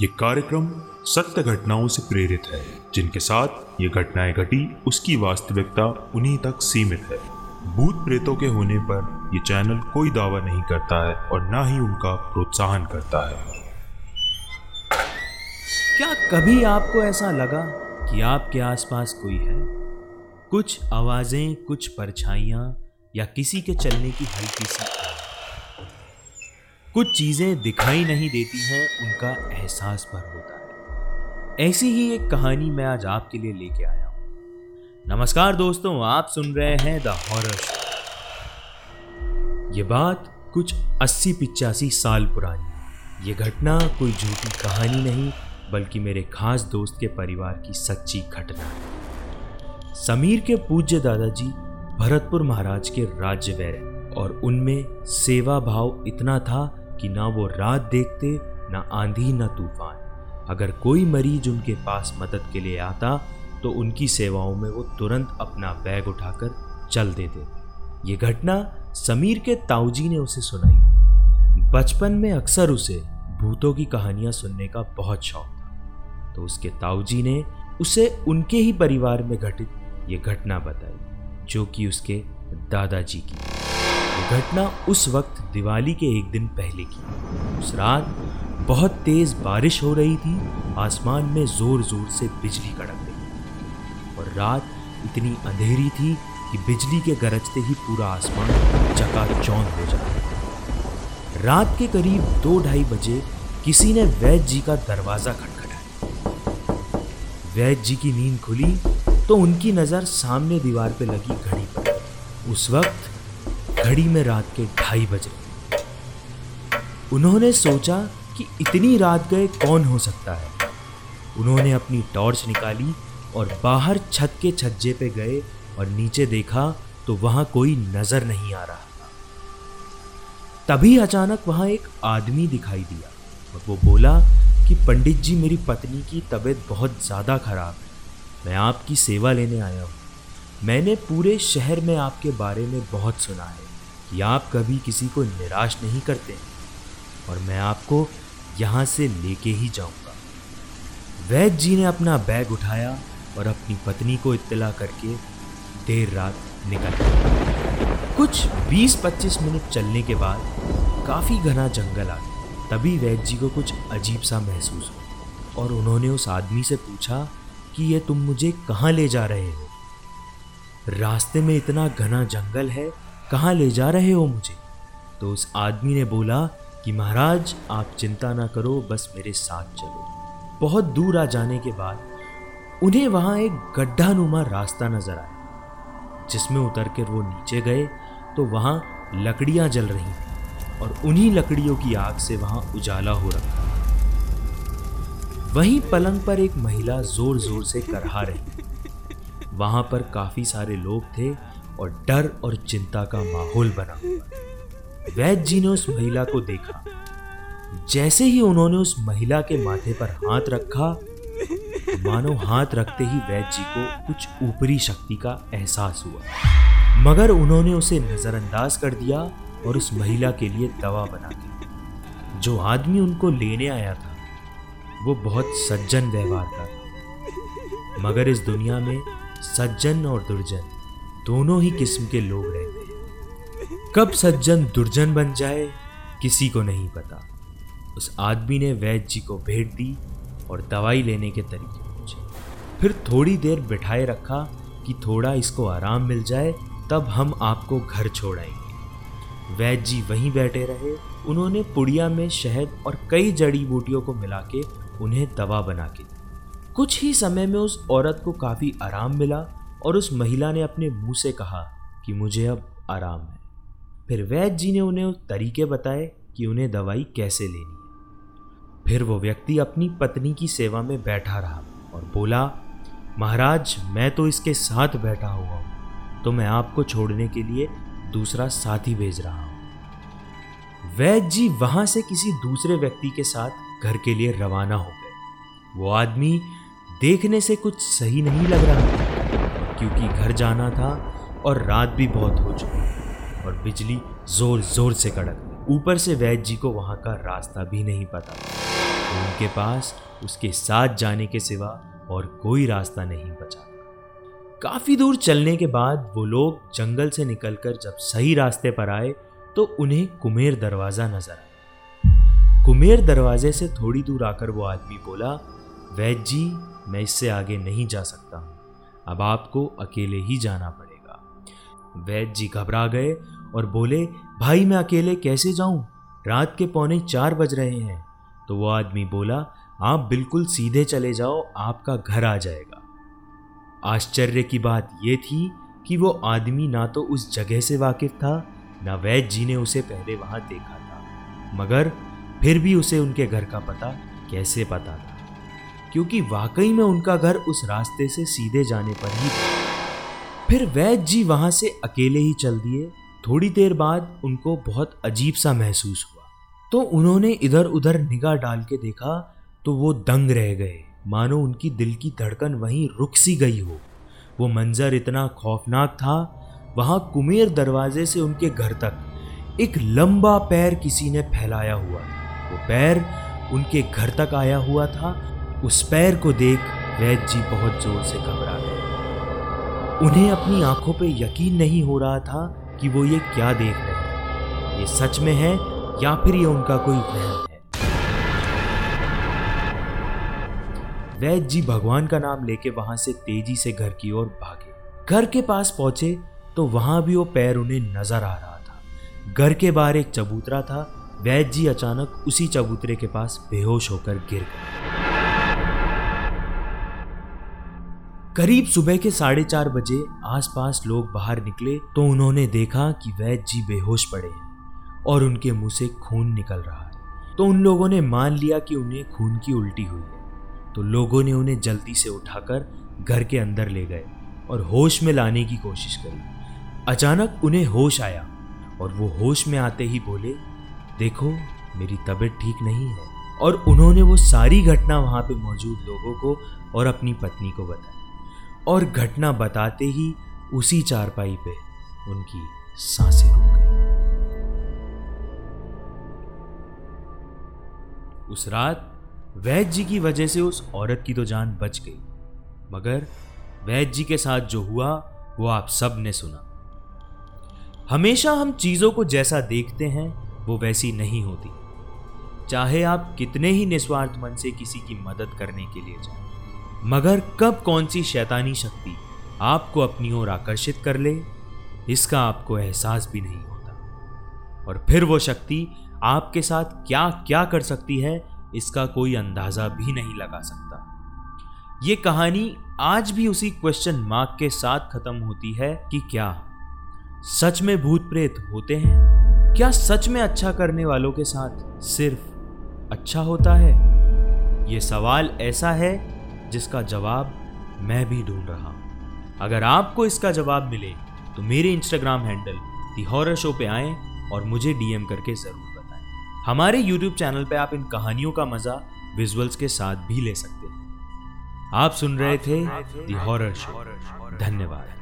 ये कार्यक्रम सत्य घटनाओं से प्रेरित है, जिनके साथ ये घटनाएँ घटी, उसकी वास्तविकता उन्हीं तक सीमित है। भूत प्रेतों के होने पर ये चैनल कोई दावा नहीं करता है और ना ही उनका प्रोत्साहन करता है। क्या कभी आपको ऐसा लगा कि आपके आसपास कोई है? कुछ आवाज़ें, कुछ परछाइयाँ या किसी के चलने की हल्की सी कुछ चीज़ें दिखाई नहीं देती हैं, उनका एहसास पर होता है। ऐसी ही एक कहानी मैं आज आपके लिए लेके आया हूँ। नमस्कार दोस्तों, आप सुन रहे हैं द हॉरर शो ये बात कुछ अस्सी पिचासी साल पुरानी ये घटना कोई झूठी कहानी नहीं, बल्कि मेरे खास दोस्त के परिवार की सच्ची घटना है। समीर के पूज्य दादाजी भरतपुर महाराज के राज्य वैर और उनमें सेवा भाव इतना था कि ना वो रात देखते, ना आंधी, ना तूफ़ान। अगर कोई मरीज़ उनके पास मदद के लिए आता तो उनकी सेवाओं में वो तुरंत अपना बैग उठाकर चल देते। ये घटना समीर के ताऊजी ने उसे सुनाई। बचपन में अक्सर उसे भूतों की कहानियाँ सुनने का बहुत शौक था। तो उसके ताऊजी ने उसे उनके ही परिवार में घटित ये घटना बताई, जो कि उसके दादाजी की घटना उस वक्त दिवाली के एक दिन पहले की। उस रात बहुत तेज बारिश हो रही थी, आसमान में ज़ोर ज़ोर से बिजली कड़क रही और रात इतनी अंधेरी थी कि बिजली के गरजते ही पूरा आसमान चकाचौंध हो जाता रात के करीब दो ढाई बजे किसी ने वैद्य जी का दरवाज़ा खटखटाया। वैद्य जी की नींद खुली तो उनकी नज़र सामने दीवार पे लगी घड़ी पर। उस वक्त घड़ी में रात के ढाई बजे। उन्होंने सोचा कि इतनी रात गए कौन हो सकता है। उन्होंने अपनी टॉर्च निकाली और बाहर छत के छज्जे पे गए और नीचे देखा तो वहाँ कोई नज़र नहीं आ रहा। तभी अचानक वहाँ एक आदमी दिखाई दिया और वो बोला कि पंडित जी, मेरी पत्नी की तबीयत बहुत ज़्यादा खराब है। मैं आपकी सेवा लेने आया हूँ। मैंने पूरे शहर में आपके बारे में बहुत सुना है। कि आप कभी किसी को निराश नहीं करते और मैं आपको यहाँ से लेके ही जाऊँगा। वैद्य जी ने अपना बैग उठाया और अपनी पत्नी को इत्तला करके देर रात निकल गया कुछ 20-25 मिनट चलने के बाद काफ़ी घना जंगल आ गया तभी वैद्य जी को कुछ अजीब सा महसूस हुआ और उन्होंने उस आदमी से पूछा कि ये तुम मुझे कहाँ ले जा रहे हो? रास्ते में इतना घना जंगल है कहाँ ले जा रहे हो मुझे? तो उस आदमी ने बोला कि, महाराज, आप चिंता ना करो, बस मेरे साथ चलो। बहुत दूर आ जाने के बाद उन्हें वहाँ एक गड्ढा नुमा रास्ता नज़र आया, जिसमें उतर कर वो नीचे गए तो वहाँ लकड़ियाँ जल रही थी और उन्हीं लकड़ियों की आग से वहाँ उजाला हो रखा वहीं पलंग पर एक महिला ज़ोर ज़ोर से करहा रही। वहाँ पर काफ़ी सारे लोग थे और डर और चिंता का माहौल बना हुआ। वैद्य जी ने उस महिला को देखा। जैसे ही उन्होंने उस महिला के माथे पर हाथ रखा, मानो हाथ रखते ही वैद्य जी को कुछ ऊपरी शक्ति का एहसास हुआ। मगर उन्होंने उसे नजरअंदाज कर दिया और उस महिला के लिए दवा बना दी। जो आदमी उनको लेने आया था, वो बहुत सज्जन व्यवहार का था। मगर इस दुनिया में सज्जन और दुर्जन दोनों ही किस्म के लोग रहते कब सज्जन दुर्जन बन जाए, किसी को नहीं पता। उस आदमी ने वैद्य जी को भेंट दी और दवाई लेने के तरीके पूछे। फिर थोड़ी देर बिठाए रखा कि थोड़ा इसको आराम मिल जाए, तब हम आपको घर छोड़ाएँगे। वैद्य जी वहीं बैठे रहे। उन्होंने पुड़िया में शहद और कई जड़ी बूटियों को मिला के उन्हें दवा बना के दी। कुछ ही समय में उस औरत को काफ़ी आराम मिला और उस महिला ने अपने मुँह से कहा कि मुझे अब आराम है। फिर वैद्य जी ने उन्हें उस तरीके बताए कि उन्हें दवाई कैसे लेनी है। फिर वो व्यक्ति अपनी पत्नी की सेवा में बैठा रहा और बोला, महाराज, मैं तो इसके साथ बैठा हुआ हूँ तो मैं आपको छोड़ने के लिए दूसरा साथी भेज रहा हूँ। वैद्य जी वहाँ से किसी दूसरे व्यक्ति के साथ घर के लिए रवाना हो गए। वो आदमी देखने से कुछ सही नहीं लग रहा। था क्योंकि घर जाना था और रात भी बहुत हो चुकी और बिजली ज़ोर ज़ोर से कड़क ऊपर से वैद्य जी को वहाँ का रास्ता भी नहीं पता। तो उनके पास उसके साथ जाने के सिवा और कोई रास्ता नहीं बचा काफ़ी दूर चलने के बाद वो लोग जंगल से निकलकर जब सही रास्ते पर आए तो उन्हें कुमेर दरवाज़ा नज़र आया। कुमेर दरवाजे से थोड़ी दूर आकर वो आदमी बोला वैद जी, मैं इससे आगे नहीं जा सकता हूँ। अब आपको अकेले ही जाना पड़ेगा। वैद जी घबरा गए और बोले, भाई, मैं अकेले कैसे जाऊँ? रात के पौने चार बज रहे हैं। तो वो आदमी बोला, आप बिल्कुल सीधे चले जाओ, आपका घर आ जाएगा। आश्चर्य की बात यह थी कि वो आदमी ना तो उस जगह से वाकिफ था, ना वैद जी ने उसे पहले वहाँ देखा था, मगर फिर भी उसे उनके घर का पता कैसे पता था। क्योंकि वाकई में उनका घर उस रास्ते से सीधे जाने पर ही था। फिर वैद जी वहाँ से अकेले ही चल दिए। थोड़ी देर बाद उनको बहुत अजीब सा महसूस हुआ। तो उन्होंने इधर उधर निगाह डाल के देखा तो वो दंग रह गए। मानो उनकी दिल की धड़कन वहीं रुक सी गई हो। वो मंजर इतना खौफनाक था, वहाँ कुमेर दरवाजे से उनके घर तक एक लंबा पैर किसी ने फैलाया हुआ था। वो पैर उनके घर तक आया हुआ था उस पैर को देख वैद जी बहुत ज़ोर से घबरा गए। उन्हें अपनी आँखों पे यकीन नहीं हो रहा था कि वो ये क्या देख रहे हैं। ये सच में है या फिर ये उनका कोई वहम है? वैद जी भगवान का नाम लेके वहाँ से तेज़ी से घर की ओर भागे। घर के पास पहुँचे तो वहाँ भी वो पैर उन्हें नज़र आ रहा था। घर के बाहर एक चबूतरा था। वैद जी अचानक उसी चबूतरे के पास बेहोश होकर गिर गए। करीब सुबह के साढ़े चार बजे आसपास लोग बाहर निकले तो उन्होंने देखा कि वैद जी बेहोश पड़े हैं और उनके मुँह से खून निकल रहा है। तो उन लोगों ने मान लिया कि उन्हें खून की उल्टी हुई है। तो लोगों ने उन्हें जल्दी से उठाकर घर के अंदर ले गए और होश में लाने की कोशिश करी। अचानक उन्हें होश आया और वो होश में आते ही बोले, देखो, मेरी तबीयत ठीक नहीं है। और उन्होंने वो सारी घटना वहाँ पे मौजूद लोगों को और अपनी पत्नी को बताई। और घटना बताते ही उसी चारपाई पे उनकी साँसें रुक गई। उस रात वैद्य जी की वजह से उस औरत की तो जान बच गई, मगर वैद्य जी के साथ जो हुआ, वो आप सबने सुना। हमेशा हम चीज़ों को जैसा देखते हैं, वो वैसी नहीं होती। चाहे आप कितने ही निस्वार्थ मन से किसी की मदद करने के लिए जाए। मगर कब कौन सी शैतानी शक्ति आपको अपनी ओर आकर्षित कर ले, इसका आपको एहसास भी नहीं होता। और फिर वो शक्ति आपके साथ क्या क्या कर सकती है, इसका कोई अंदाज़ा भी नहीं लगा सकता। ये कहानी आज भी उसी क्वेश्चन मार्क के साथ खत्म होती है कि क्या सच में भूत प्रेत होते हैं? क्या सच में अच्छा करने वालों के साथ सिर्फ़ अच्छा होता है? ये सवाल ऐसा है जिसका जवाब मैं भी ढूंढ रहा हूँ। अगर आपको इसका जवाब मिले तो मेरे Instagram handle the horror show पे आए और मुझे डीएम करके ज़रूर बताएँ। हमारे यूट्यूब चैनल पे आप इन कहानियों का मज़ा विजुअल्स के साथ भी ले सकते हैं। आप सुन रहे थे दी हॉरर शो धन्यवाद।